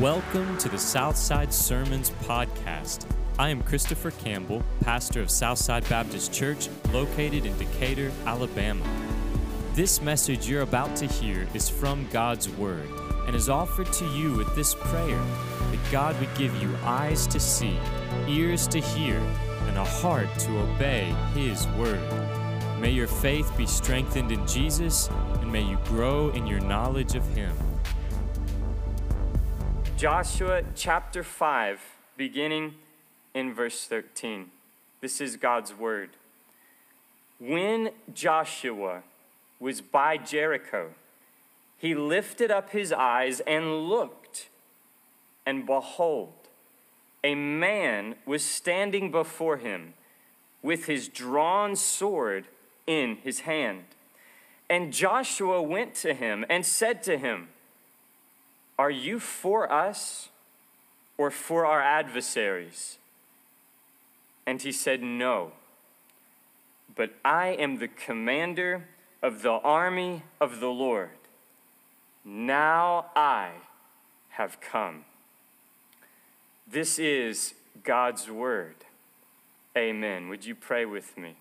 Welcome to the Southside Sermons Podcast. I am Christopher Campbell, pastor of Southside Baptist Church, located in Decatur, Alabama. This message you're about to hear is from God's Word and is offered to you with this prayer that God would give you eyes to see, ears to hear, and a heart to obey His Word. May your faith be strengthened in Jesus, and may you grow in your knowledge of Him. Joshua chapter 5, beginning in verse 13. This is God's word. When Joshua was by Jericho, he lifted up his eyes and looked, and behold, a man was standing before him with his drawn sword in his hand. And Joshua went to him and said to him, are you for us or for our adversaries? And he said, No, but I am the commander of the army of the Lord. Now I have come. This is God's word. Amen. Would you pray with me?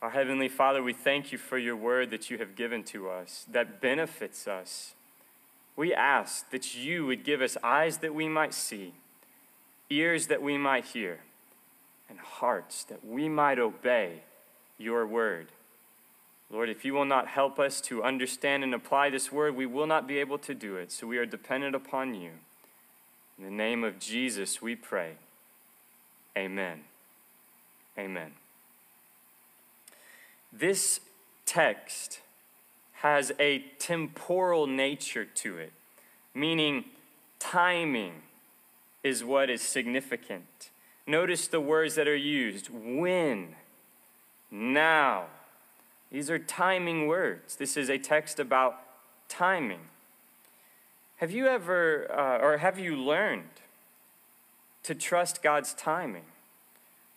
Our Heavenly Father, we thank you for your word that you have given to us that benefits us we ask that you would give us eyes that we might see, ears that we might hear, and hearts that we might obey your word. Lord, if you will not help us to understand and apply this word, we will not be able to do it. So we are dependent upon you. In the name of Jesus, we pray. Amen. Amen. This text has a temporal nature to it, meaning timing is what is significant. Notice the words that are used when, now. These are timing words. This is a text about timing. Have you ever, uh, or have you learned to trust God's timing?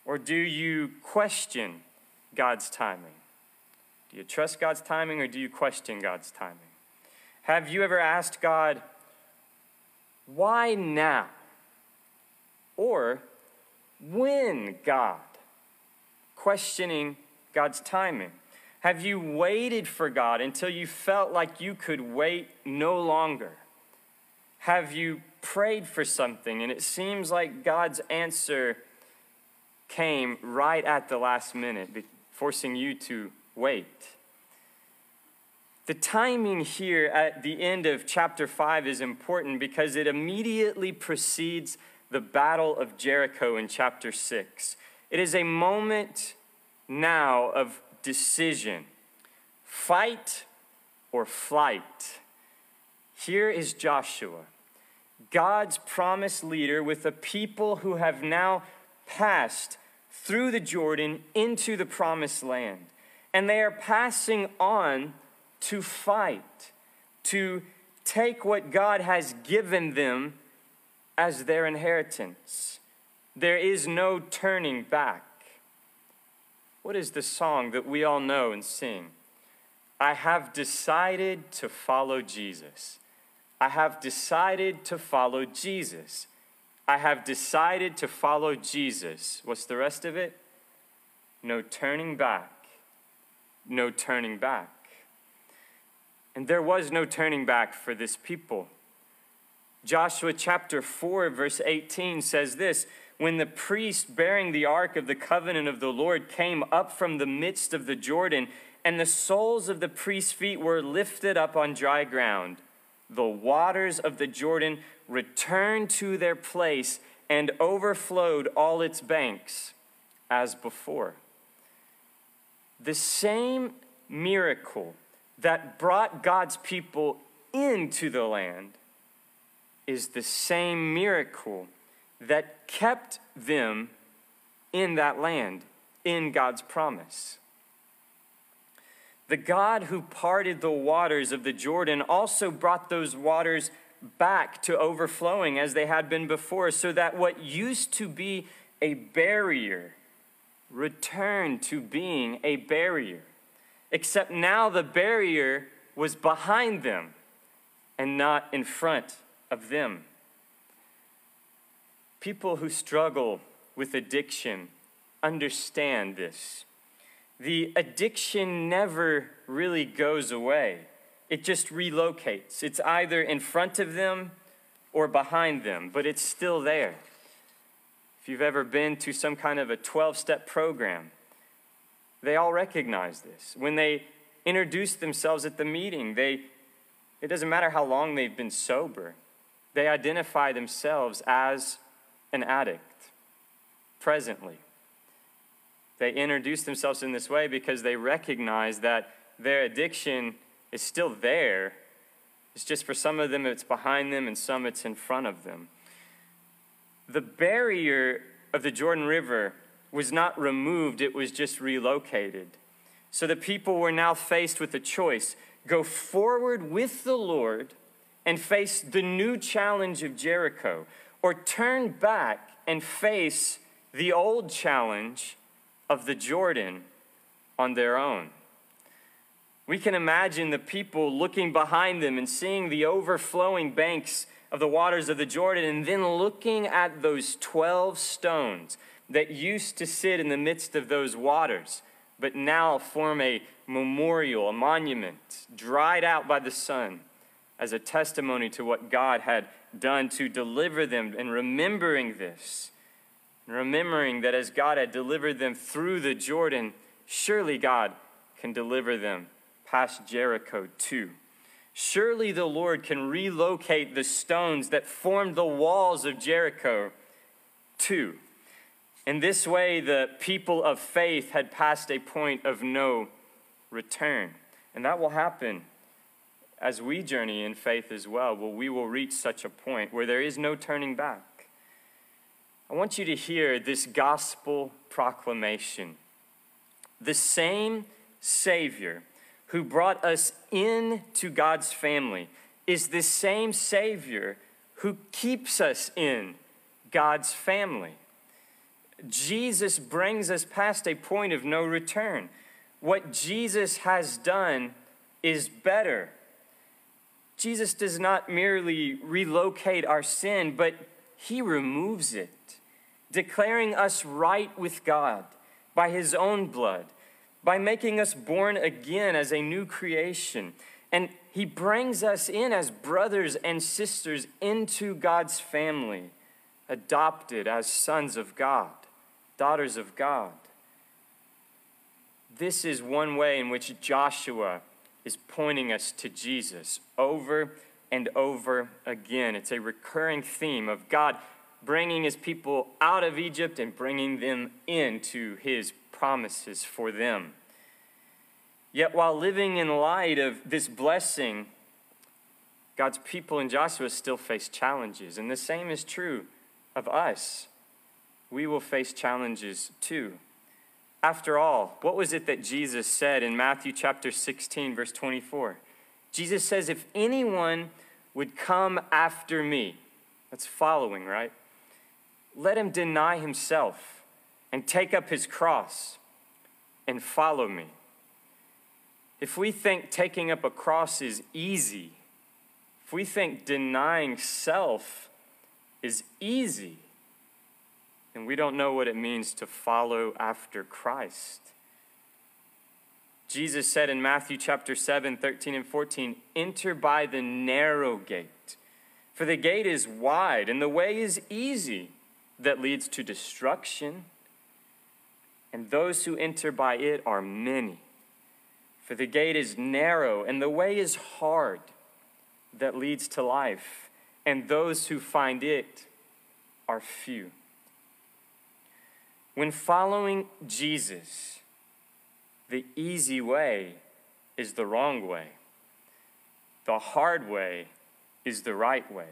Or do you question God's timing? Do you trust God's timing or do you question God's timing? Have you ever asked God, why now? Or when, God? Questioning God's timing. Have you waited for God until you felt like you could wait no longer? Have you prayed for something and it seems like God's answer came right at the last minute, forcing you to wait. The timing here at the end of chapter 5 is important because it immediately precedes the Battle of Jericho in chapter 6. It is a moment now of decision fight or flight. Here is Joshua, God's promised leader with a people who have now passed through the Jordan into the promised land and they are passing on to fight, to take what God has given them as their inheritance. There is no turning back. What is the song that we all know and sing? I have decided to follow Jesus. I have decided to follow Jesus. I have decided to follow Jesus. What's the rest of it? No turning back no turning back. And there was no turning back for this people. Joshua chapter 4, verse 18 says this When the priest bearing the ark of the covenant of the Lord came up from the midst of the Jordan, and the soles of the priest's feet were lifted up on dry ground, the waters of the Jordan returned to their place and overflowed all its banks as before. The same miracle that brought God's people into the land is the same miracle that kept them in that land, in God's promise. The God who parted the waters of the Jordan also brought those waters back to overflowing as they had been before, so that what used to be a barrier returned to being a barrier, except now the barrier was behind them and not in front of them. People who struggle with addiction understand this. The addiction never really goes away, it just relocates. It's either in front of them or behind them, but it's still there. If you've ever been to some kind of a 12 step program, they all recognize this. When they introduce themselves at the meeting, they, it doesn't matter how long they've been sober, they identify themselves as an addict presently. They introduce themselves in this way because they recognize that their addiction is still there. It's just for some of them it's behind them and some it's in front of them. The barrier of the Jordan River was not removed, it was just relocated. So the people were now faced with a choice go forward with the Lord and face the new challenge of Jericho, or turn back and face the old challenge of the Jordan on their own. We can imagine the people looking behind them and seeing the overflowing banks of the waters of the Jordan, and then looking at those 12 stones that used to sit in the midst of those waters, but now form a memorial, a monument, dried out by the sun as a testimony to what God had done to deliver them, and remembering this remembering that as God had delivered them through the Jordan, surely God can deliver them past Jericho too. Surely the Lord can relocate the stones that formed the walls of Jericho too. In this way, the people of faith had passed a point of no return. And that will happen as we journey in faith as well, where we will reach such a point where there is no turning back. I want you to hear this gospel proclamation. The same Savior who brought us into God's family is the same Savior who keeps us in God's family. Jesus brings us past a point of no return. What Jesus has done is better. Jesus does not merely relocate our sin, but he removes it declaring us right with God by his own blood, by making us born again as a new creation. And he brings us in as brothers and sisters into God's family, adopted as sons of God, daughters of God. This is one way in which Joshua is pointing us to Jesus over and over again. It's a recurring theme of God bringing his people out of Egypt and bringing them into his promises for them. Yet, while living in light of this blessing, God's people in Joshua still face challenges. And the same is true of us. We will face challenges too. After all, what was it that Jesus said in Matthew chapter 16, verse 24? Jesus says, If anyone would come after me, that's following, right? Let him deny himself and take up his cross and follow me. If we think taking up a cross is easy, if we think denying self is easy, then we don't know what it means to follow after Christ. Jesus said in Matthew chapter 7, 13 and 14, enter by the narrow gate, for the gate is wide and the way is easy that leads to destruction, and those who enter by it are many. For the gate is narrow, and the way is hard that leads to life, and those who find it are few. When following Jesus, the easy way is the wrong way. The hard way is the right way.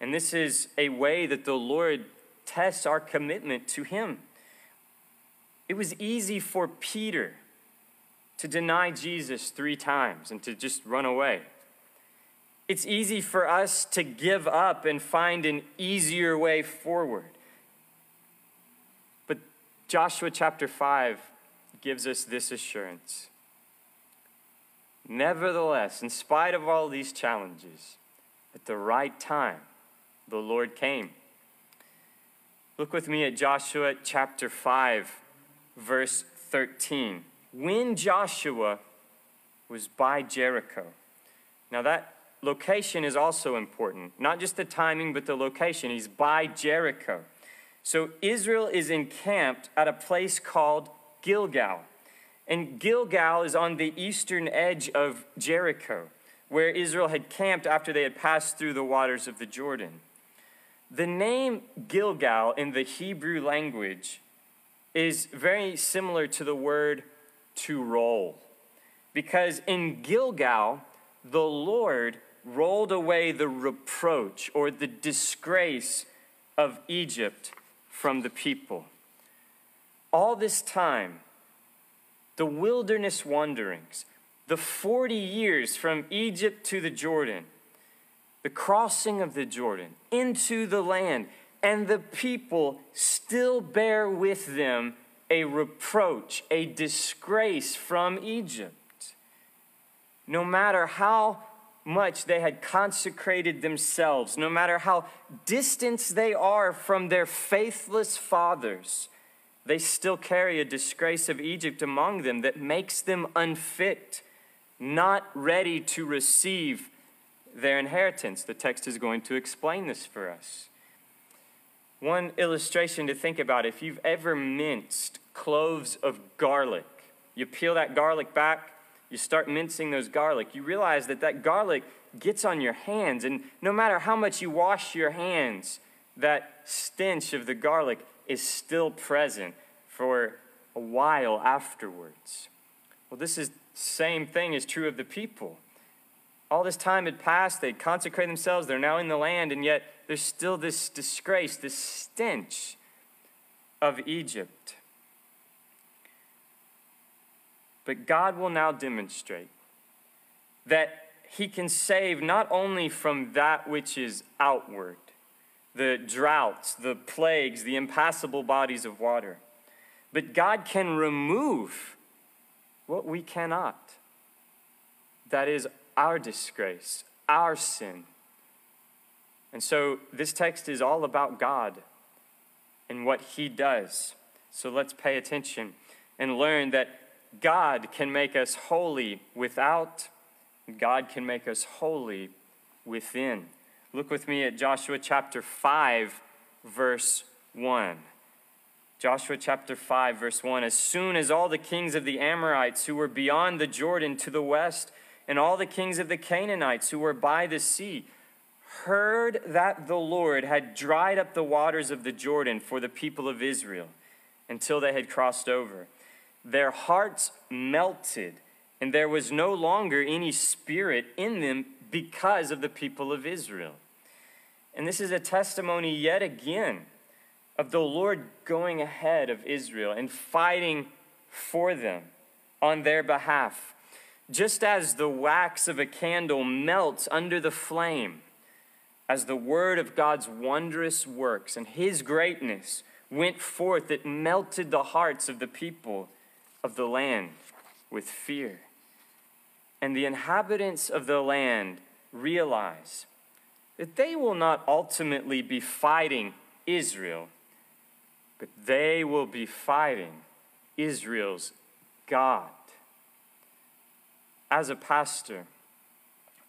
And this is a way that the Lord tests our commitment to Him. It was easy for Peter to deny Jesus three times and to just run away. It's easy for us to give up and find an easier way forward. But Joshua chapter 5 gives us this assurance. Nevertheless, in spite of all these challenges, At the right time, the Lord came. Look with me at Joshua chapter 5, verse 13. When Joshua was by Jericho. Now, that location is also important. Not just the timing, but the location. He's by Jericho. So, Israel is encamped at a place called Gilgal. And Gilgal is on the eastern edge of Jericho, where Israel had camped after they had passed through the waters of the Jordan. The name Gilgal in the Hebrew language is very similar to the word to roll. Because in Gilgal, the Lord rolled away the reproach or the disgrace of Egypt from the people. All this time, the wilderness wanderings, the 40 years from Egypt to the Jordan, the crossing of the Jordan into the land, and the people still bear with them a reproach, a disgrace from Egypt. No matter how much they had consecrated themselves, no matter how distant they are from their faithless fathers, they still carry a disgrace of Egypt among them that makes them unfit, not ready to receive their inheritance. The text is going to explain this for us. One illustration to think about if you've ever minced cloves of garlic, you peel that garlic back, you start mincing those garlic, you realize that that garlic gets on your hands, and no matter how much you wash your hands, that stench of the garlic is still present for a while afterwards. Well, this is same thing is true of the people. All this time had passed, they'd consecrated themselves, they're now in the land, and yet there's still this disgrace, this stench of Egypt. But God will now demonstrate that He can save not only from that which is outward, the droughts, the plagues, the impassable bodies of water but God can remove what we cannot. That is our disgrace, our sin. And so this text is all about God and what He does. So let's pay attention and learn that God can make us holy without, God can make us holy within. Look with me at Joshua chapter 5, verse 1. Joshua chapter 5, verse 1 As soon as all the kings of the Amorites who were beyond the Jordan to the west, and all the kings of the Canaanites who were by the sea, heard that the Lord had dried up the waters of the Jordan for the people of Israel until they had crossed over, their hearts melted, and there was no longer any spirit in them because of the people of Israel. And this is a testimony yet again of the Lord going ahead of Israel and fighting for them on their behalf. Just as the wax of a candle melts under the flame, as the word of God's wondrous works and his greatness went forth, it melted the hearts of the people of the land with fear. And the inhabitants of the land realize that they will not ultimately be fighting Israel but they will be fighting Israel's God. As a pastor,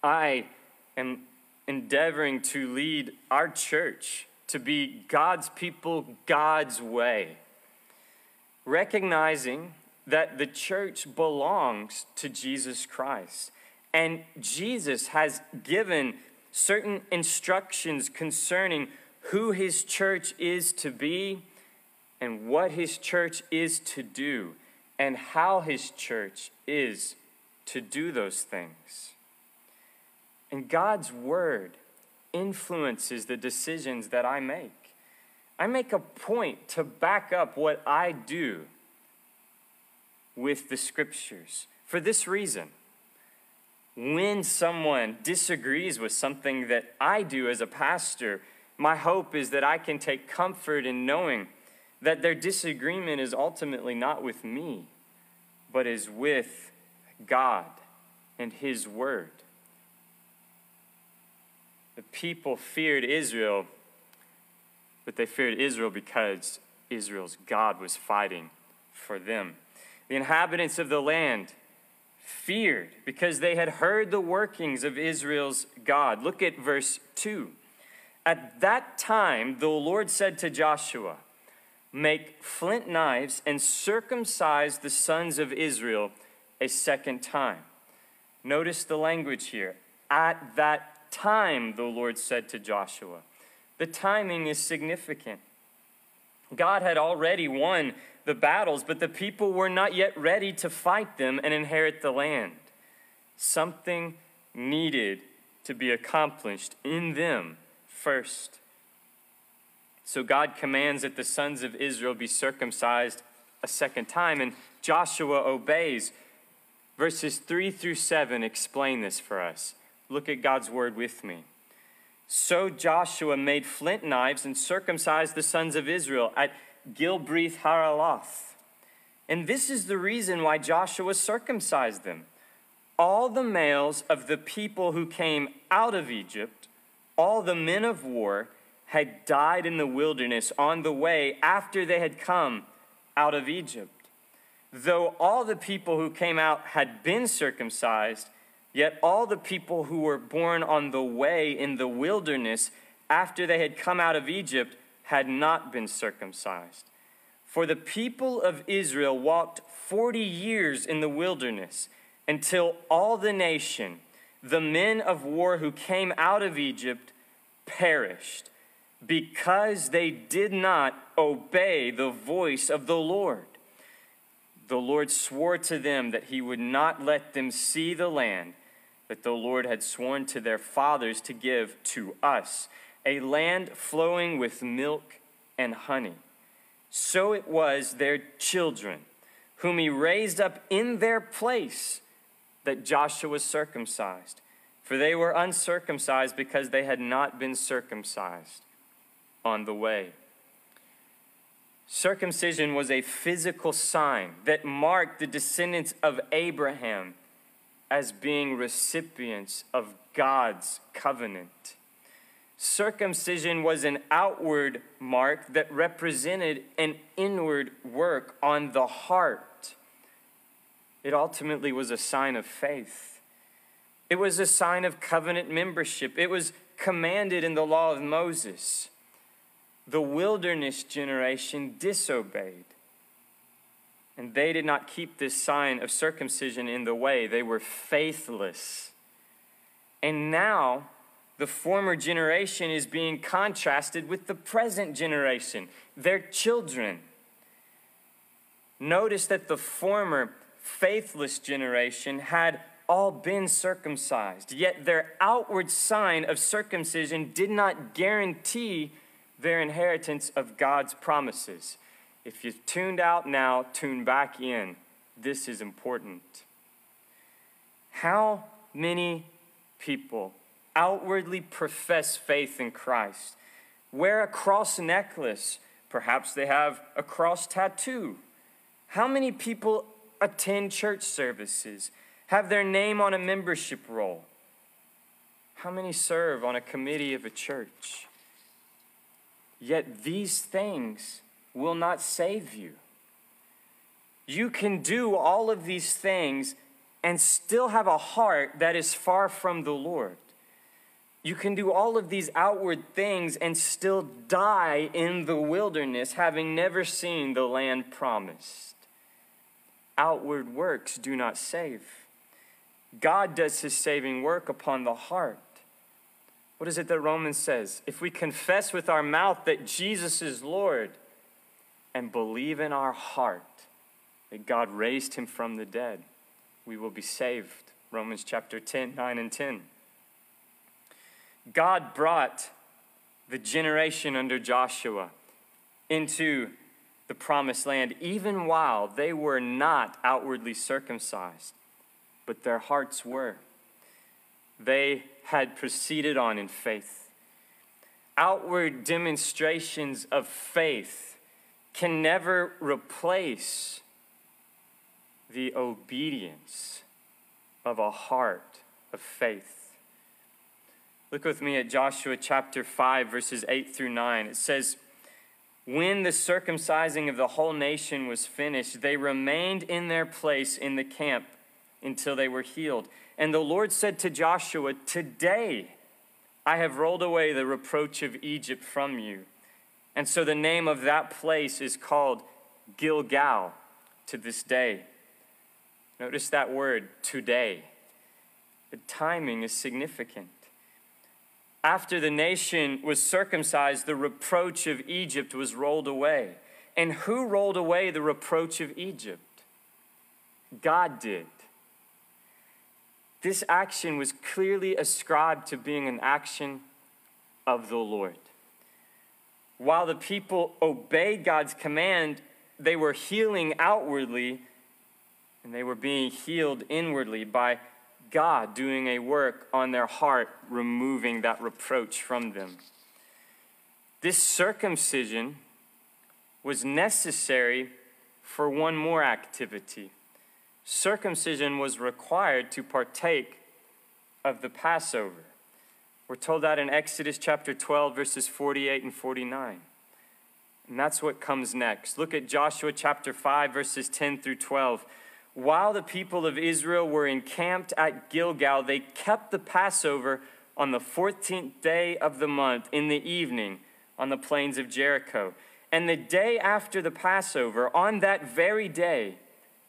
I am endeavoring to lead our church to be God's people, God's way, recognizing that the church belongs to Jesus Christ. And Jesus has given certain instructions concerning who his church is to be and what his church is to do and how his church is to do those things. And God's word influences the decisions that I make. I make a point to back up what I do with the scriptures for this reason. When someone disagrees with something that I do as a pastor, my hope is that I can take comfort in knowing that their disagreement is ultimately not with me, but is with God and His Word. The people feared Israel, but they feared Israel because Israel's God was fighting for them. The inhabitants of the land feared because they had heard the workings of Israel's God. Look at verse 2. At that time, the Lord said to Joshua, Make flint knives and circumcise the sons of Israel a second time. Notice the language here. At that time, the Lord said to Joshua. The timing is significant. God had already won the battles, but the people were not yet ready to fight them and inherit the land. Something needed to be accomplished in them first. So God commands that the sons of Israel be circumcised a second time, and Joshua obeys. Verses 3 through 7 explain this for us. Look at God's word with me. So Joshua made flint knives and circumcised the sons of Israel at Gibeath Haaraloth. And this is the reason why Joshua circumcised them. All the males of the people who came out of Egypt, all the men of war, had died in the wilderness on the way after they had come out of Egypt. Though all the people who came out had been circumcised, yet all the people who were born on the way in the wilderness after they had come out of Egypt had not been circumcised. For the people of Israel walked 40 years in the wilderness until all the nation, the men of war who came out of Egypt, perished because they did not obey the voice of the Lord the Lord swore to them that he would not let them see the land that the Lord had sworn to their fathers to give to us, a land flowing with milk and honey. So it was their children, whom he raised up in their place, that Joshua circumcised. For they were uncircumcised because they had not been circumcised on the way. Circumcision was a physical sign that marked the descendants of Abraham as being recipients of God's covenant. Circumcision was an outward mark that represented an inward work on the heart. It ultimately was a sign of faith. It was a sign of covenant membership. It was commanded in the law of Moses the wilderness generation disobeyed. And they did not keep this sign of circumcision in the way, they were faithless. And now, the former generation is being contrasted with the present generation, their children. Notice that the former faithless generation had all been circumcised, yet their outward sign of circumcision did not guarantee their inheritance of God's promises. If you've tuned out now, tune back in. This is important. How many people outwardly profess faith in Christ, wear a cross necklace, perhaps they have a cross tattoo? How many people attend church services, have their name on a membership roll? How many serve on a committee of a church? Yet these things will not save you. You can do all of these things and still have a heart that is far from the Lord. You can do all of these outward things and still die in the wilderness, having never seen the land promised. Outward works do not save. God does his saving work upon the heart. What is it that Romans says? If we confess with our mouth that Jesus is Lord and believe in our heart that God raised him from the dead, we will be saved. Romans chapter 10, 9 and 10. God brought the generation under Joshua into the promised land, even while they were not outwardly circumcised, but their hearts were. They had proceeded on in faith. Outward demonstrations of faith can never replace the obedience of a heart of faith. Look with me at Joshua chapter 5, verses 8 through 9. It says, When the circumcising of the whole nation was finished, they remained in their place in the camp until they were healed. And the Lord said to Joshua, Today I have rolled away the reproach of Egypt from you. And so the name of that place is called Gilgal to this day. Notice that word, today. The timing is significant. After the nation was circumcised, the reproach of Egypt was rolled away. And who rolled away the reproach of Egypt? God did. This action was clearly ascribed to being an action of the Lord. While the people obeyed God's command, they were healing outwardly and they were being healed inwardly by God doing a work on their heart, removing that reproach from them. This circumcision was necessary for one more activity. Circumcision was required to partake of the Passover. We're told that in Exodus chapter 12, verses 48 and 49. And that's what comes next. Look at Joshua chapter 5, verses 10 through 12. While the people of Israel were encamped at Gilgal, they kept the Passover on the 14th day of the month in the evening on the plains of Jericho. And the day after the Passover, on that very day,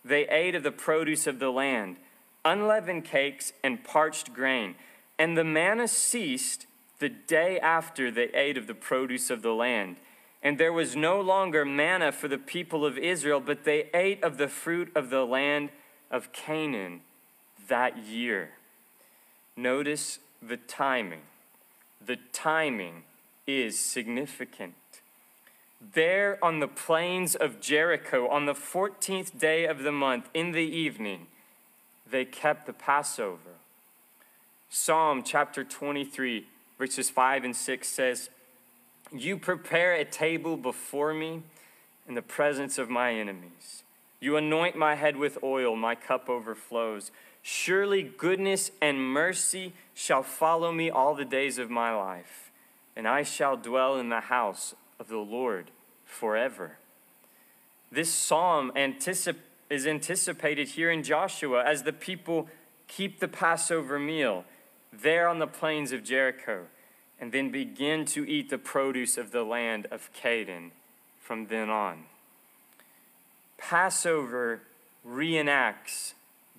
they ate of the produce of the land, unleavened cakes and parched grain. And the manna ceased the day after they ate of the produce of the land. And there was no longer manna for the people of Israel, but they ate of the fruit of the land of Canaan that year. Notice the timing. The timing is significant. There on the plains of Jericho, on the 14th day of the month, in the evening, they kept the Passover. Psalm chapter 23, verses 5 and 6 says, you prepare a table before me in the presence of my enemies. You anoint my head with oil, my cup overflows. Surely goodness and mercy shall follow me all the days of my life, and I shall dwell in the house of the Lord forever. This psalm anticip- is anticipated here in Joshua as the people keep the Passover meal there on the plains of Jericho and then begin to eat the produce of the land of Canaan from then on. Passover reenacts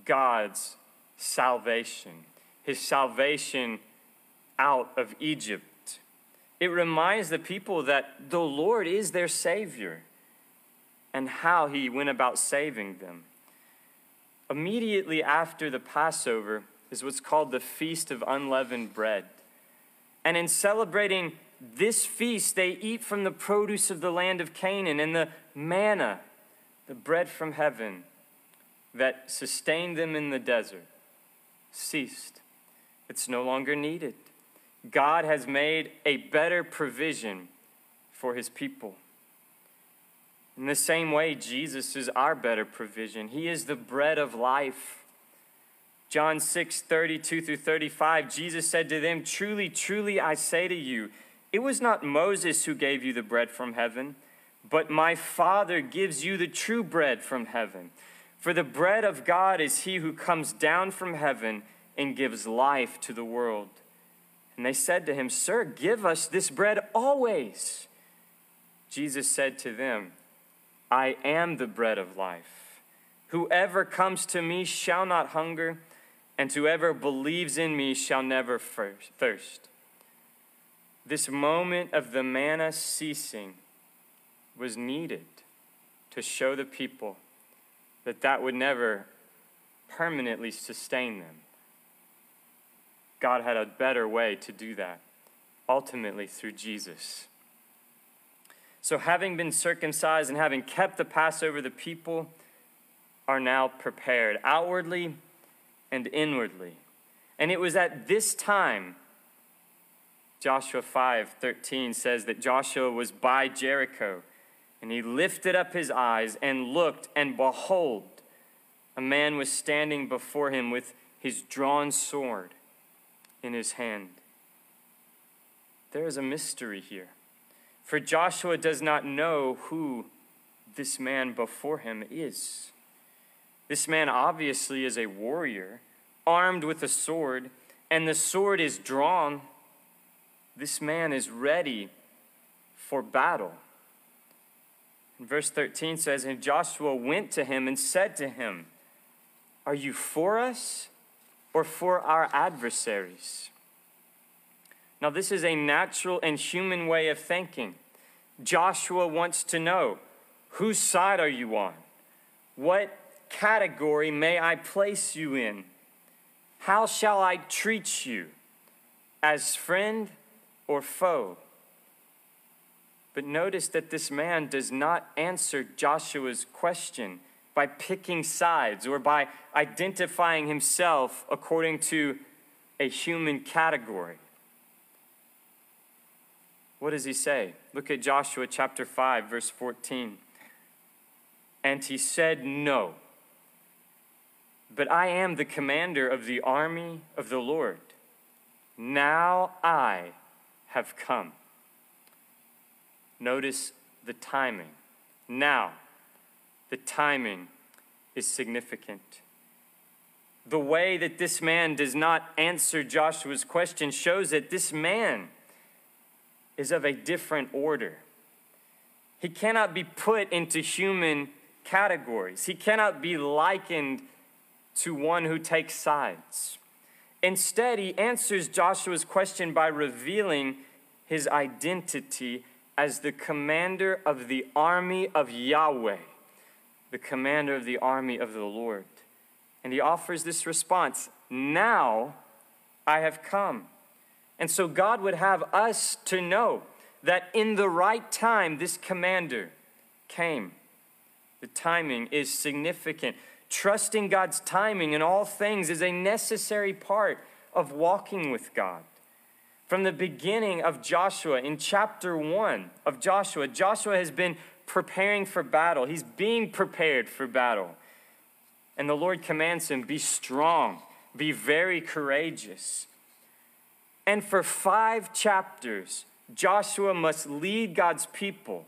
God's salvation, his salvation out of Egypt. It reminds the people that the Lord is their Savior and how he went about saving them. Immediately after the Passover is what's called the Feast of Unleavened Bread. And in celebrating this feast, they eat from the produce of the land of Canaan and the manna, the bread from heaven that sustained them in the desert, ceased. It's no longer needed. God has made a better provision for his people. In the same way, Jesus is our better provision. He is the bread of life. John 6, 32 through 35, Jesus said to them, Truly, truly, I say to you, it was not Moses who gave you the bread from heaven, but my Father gives you the true bread from heaven. For the bread of God is he who comes down from heaven and gives life to the world. And they said to him, Sir, give us this bread always. Jesus said to them, I am the bread of life. Whoever comes to me shall not hunger and whoever believes in me shall never thirst. This moment of the manna ceasing was needed to show the people that that would never permanently sustain them. God had a better way to do that, ultimately through Jesus. So, having been circumcised and having kept the Passover, the people are now prepared outwardly and inwardly. And it was at this time, Joshua 5 13 says that Joshua was by Jericho, and he lifted up his eyes and looked, and behold, a man was standing before him with his drawn sword in his hand. there is a mystery here. For Joshua does not know who this man before him is. This man obviously is a warrior, armed with a sword, and the sword is drawn. This man is ready for battle. Verse 13 says, And Joshua went to him and said to him, Are you for us or for our adversaries? Now, this is a natural and human way of thinking. Joshua wants to know whose side are you on? What category may I place you in? How shall I treat you? As friend or foe? But notice that this man does not answer Joshua's question by picking sides or by identifying himself according to a human category. What does he say? Look at Joshua chapter 5, verse 14. And he said, No, but I am the commander of the army of the Lord. Now I have come. Notice the timing. Now, the timing is significant. The way that this man does not answer Joshua's question shows that this man is of a different order. He cannot be put into human categories, he cannot be likened to one who takes sides. Instead, he answers Joshua's question by revealing his identity as the commander of the army of Yahweh, the commander of the army of the Lord. And he offers this response Now I have come. And so God would have us to know that in the right time, this commander came. The timing is significant. Trusting God's timing in all things is a necessary part of walking with God. From the beginning of Joshua, in chapter 1 of Joshua, Joshua has been preparing for battle. He's being prepared for battle. And the Lord commands him be strong, be very courageous. And for five chapters, Joshua must lead God's people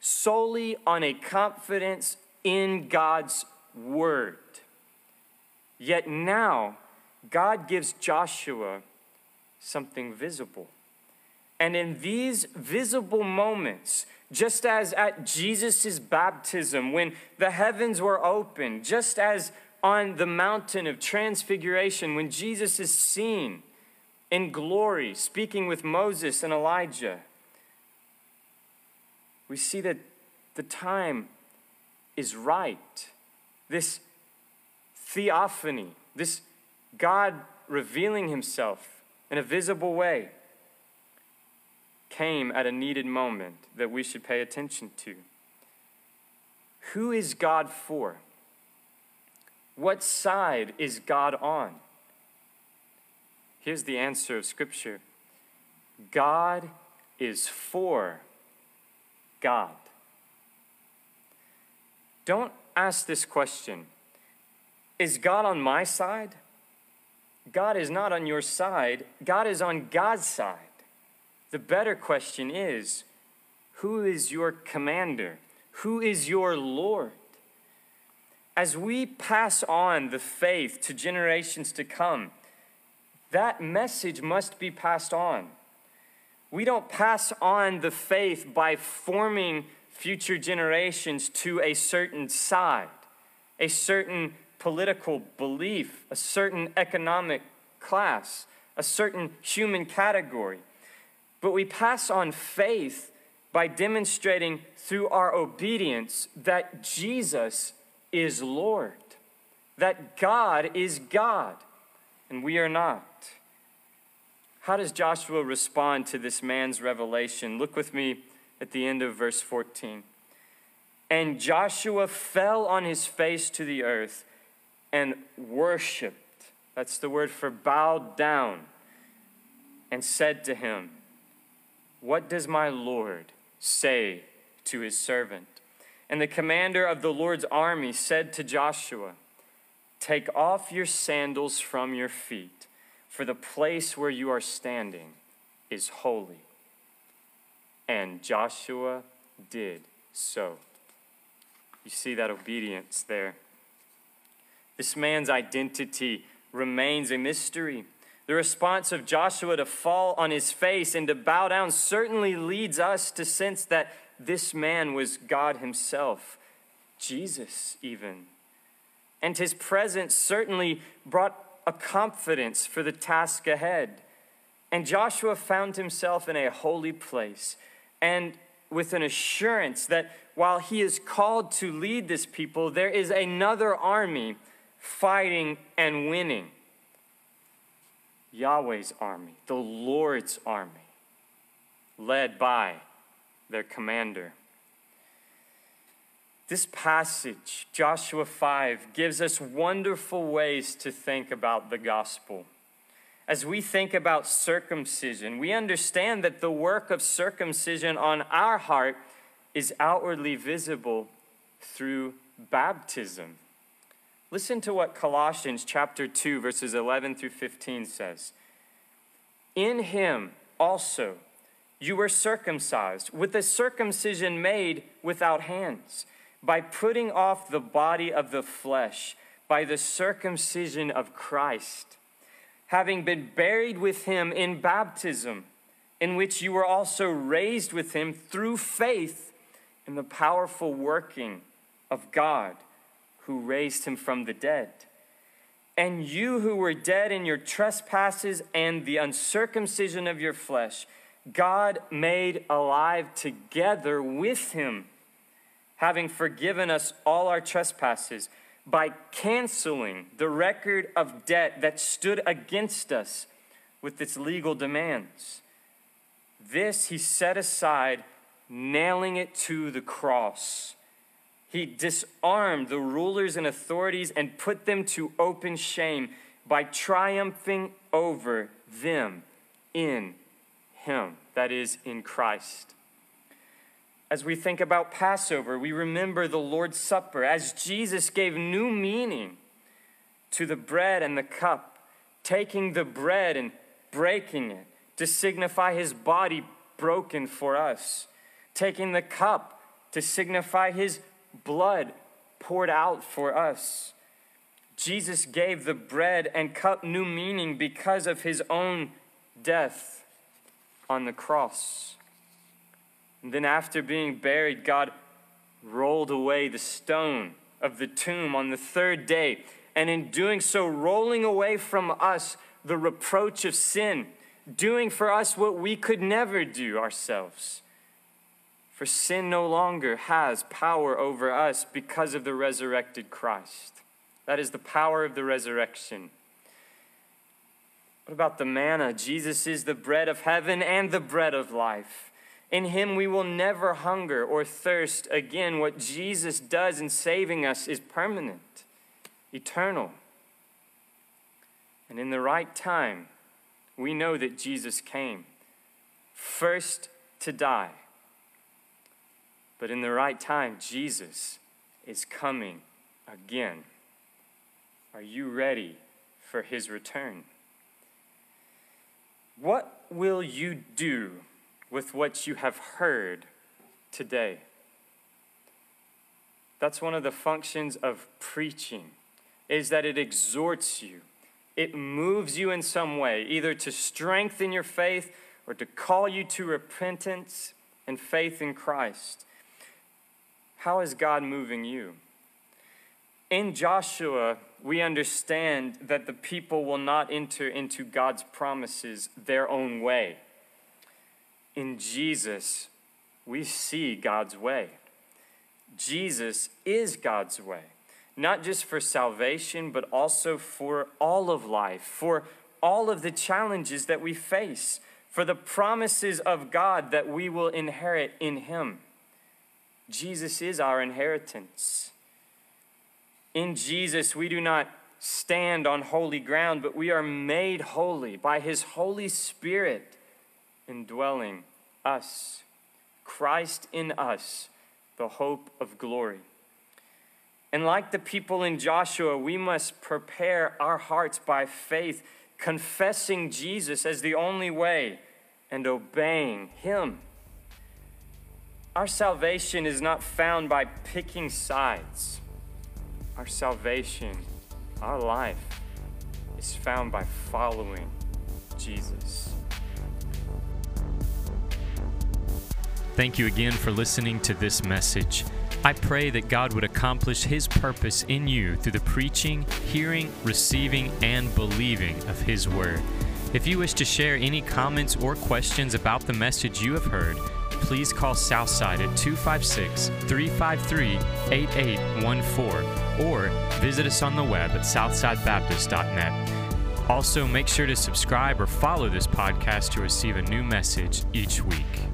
solely on a confidence in God's word. Yet now, God gives Joshua something visible. And in these visible moments, just as at Jesus' baptism, when the heavens were open, just as on the mountain of transfiguration, when Jesus is seen in glory, speaking with Moses and Elijah, we see that the time is right. This theophany, this God revealing himself in a visible way came at a needed moment that we should pay attention to. Who is God for? What side is God on? Here's the answer of Scripture God is for God. Don't ask this question Is God on my side? God is not on your side, God is on God's side. The better question is who is your commander? Who is your Lord? As we pass on the faith to generations to come, that message must be passed on. We don't pass on the faith by forming future generations to a certain side, a certain political belief, a certain economic class, a certain human category. But we pass on faith by demonstrating through our obedience that Jesus is Lord, that God is God, and we are not. How does Joshua respond to this man's revelation? Look with me at the end of verse 14. And Joshua fell on his face to the earth and worshiped. That's the word for bowed down. And said to him, What does my Lord say to his servant? And the commander of the Lord's army said to Joshua, Take off your sandals from your feet, for the place where you are standing is holy. And Joshua did so. You see that obedience there. This man's identity remains a mystery. The response of Joshua to fall on his face and to bow down certainly leads us to sense that this man was God himself, Jesus, even. And his presence certainly brought a confidence for the task ahead. And Joshua found himself in a holy place and with an assurance that while he is called to lead this people, there is another army fighting and winning. Yahweh's army, the Lord's army, led by their commander. This passage, Joshua 5, gives us wonderful ways to think about the gospel. As we think about circumcision, we understand that the work of circumcision on our heart is outwardly visible through baptism. Listen to what Colossians chapter 2 verses 11 through 15 says. In him also you were circumcised with a circumcision made without hands by putting off the body of the flesh by the circumcision of Christ having been buried with him in baptism in which you were also raised with him through faith in the powerful working of God who raised him from the dead. And you who were dead in your trespasses and the uncircumcision of your flesh, God made alive together with him, having forgiven us all our trespasses by canceling the record of debt that stood against us with its legal demands. This he set aside nailing it to the cross. He disarmed the rulers and authorities and put them to open shame by triumphing over them in Him, that is, in Christ. As we think about Passover, we remember the Lord's Supper as Jesus gave new meaning to the bread and the cup, taking the bread and breaking it to signify His body broken for us taking the cup to signify his blood poured out for us. Jesus gave the bread and cup new meaning because of his own death on the cross. And then, after being buried, God rolled away the stone of the tomb on the third day. And in doing so, rolling away from us the reproach of sin, doing for us what we could never do ourselves. For sin no longer has power over us because of the resurrected Christ. That is the power of the resurrection. What about the manna? Jesus is the bread of heaven and the bread of life. In him we will never hunger or thirst again. What Jesus does in saving us is permanent, eternal. And in the right time, we know that Jesus came first to die but in the right time, Jesus is coming again. Are you ready for his return? What will you do with what you have heard today? That's one of the functions of preaching is that it exhorts you. It moves you in some way, either to strengthen your faith or to call you to repentance and faith in Christ. How is God moving you? In Joshua, we understand that the people will not enter into God's promises their own way. In Jesus, we see God's way. Jesus is God's way, not just for salvation, but also for all of life, for all of the challenges that we face, for the promises of God that we will inherit in Him. Jesus is our inheritance. In Jesus, we do not stand on holy ground, but we are made holy by His Holy Spirit indwelling us. Christ in us, the hope of glory. And like the people in Joshua, we must prepare our hearts by faith, confessing Jesus as the only way and obeying Him Our salvation is not found by picking sides. Our salvation, our life, is found by following Jesus. Thank you again for listening to this message. I pray that God would accomplish His purpose in you through the preaching, hearing, receiving, and believing of His Word. If you wish to share any comments or questions about the message you have heard, please call Southside at 256 353 8814 or visit us on the web at southsidebaptist.net. Also, make sure to subscribe or follow this podcast to receive a new message each week.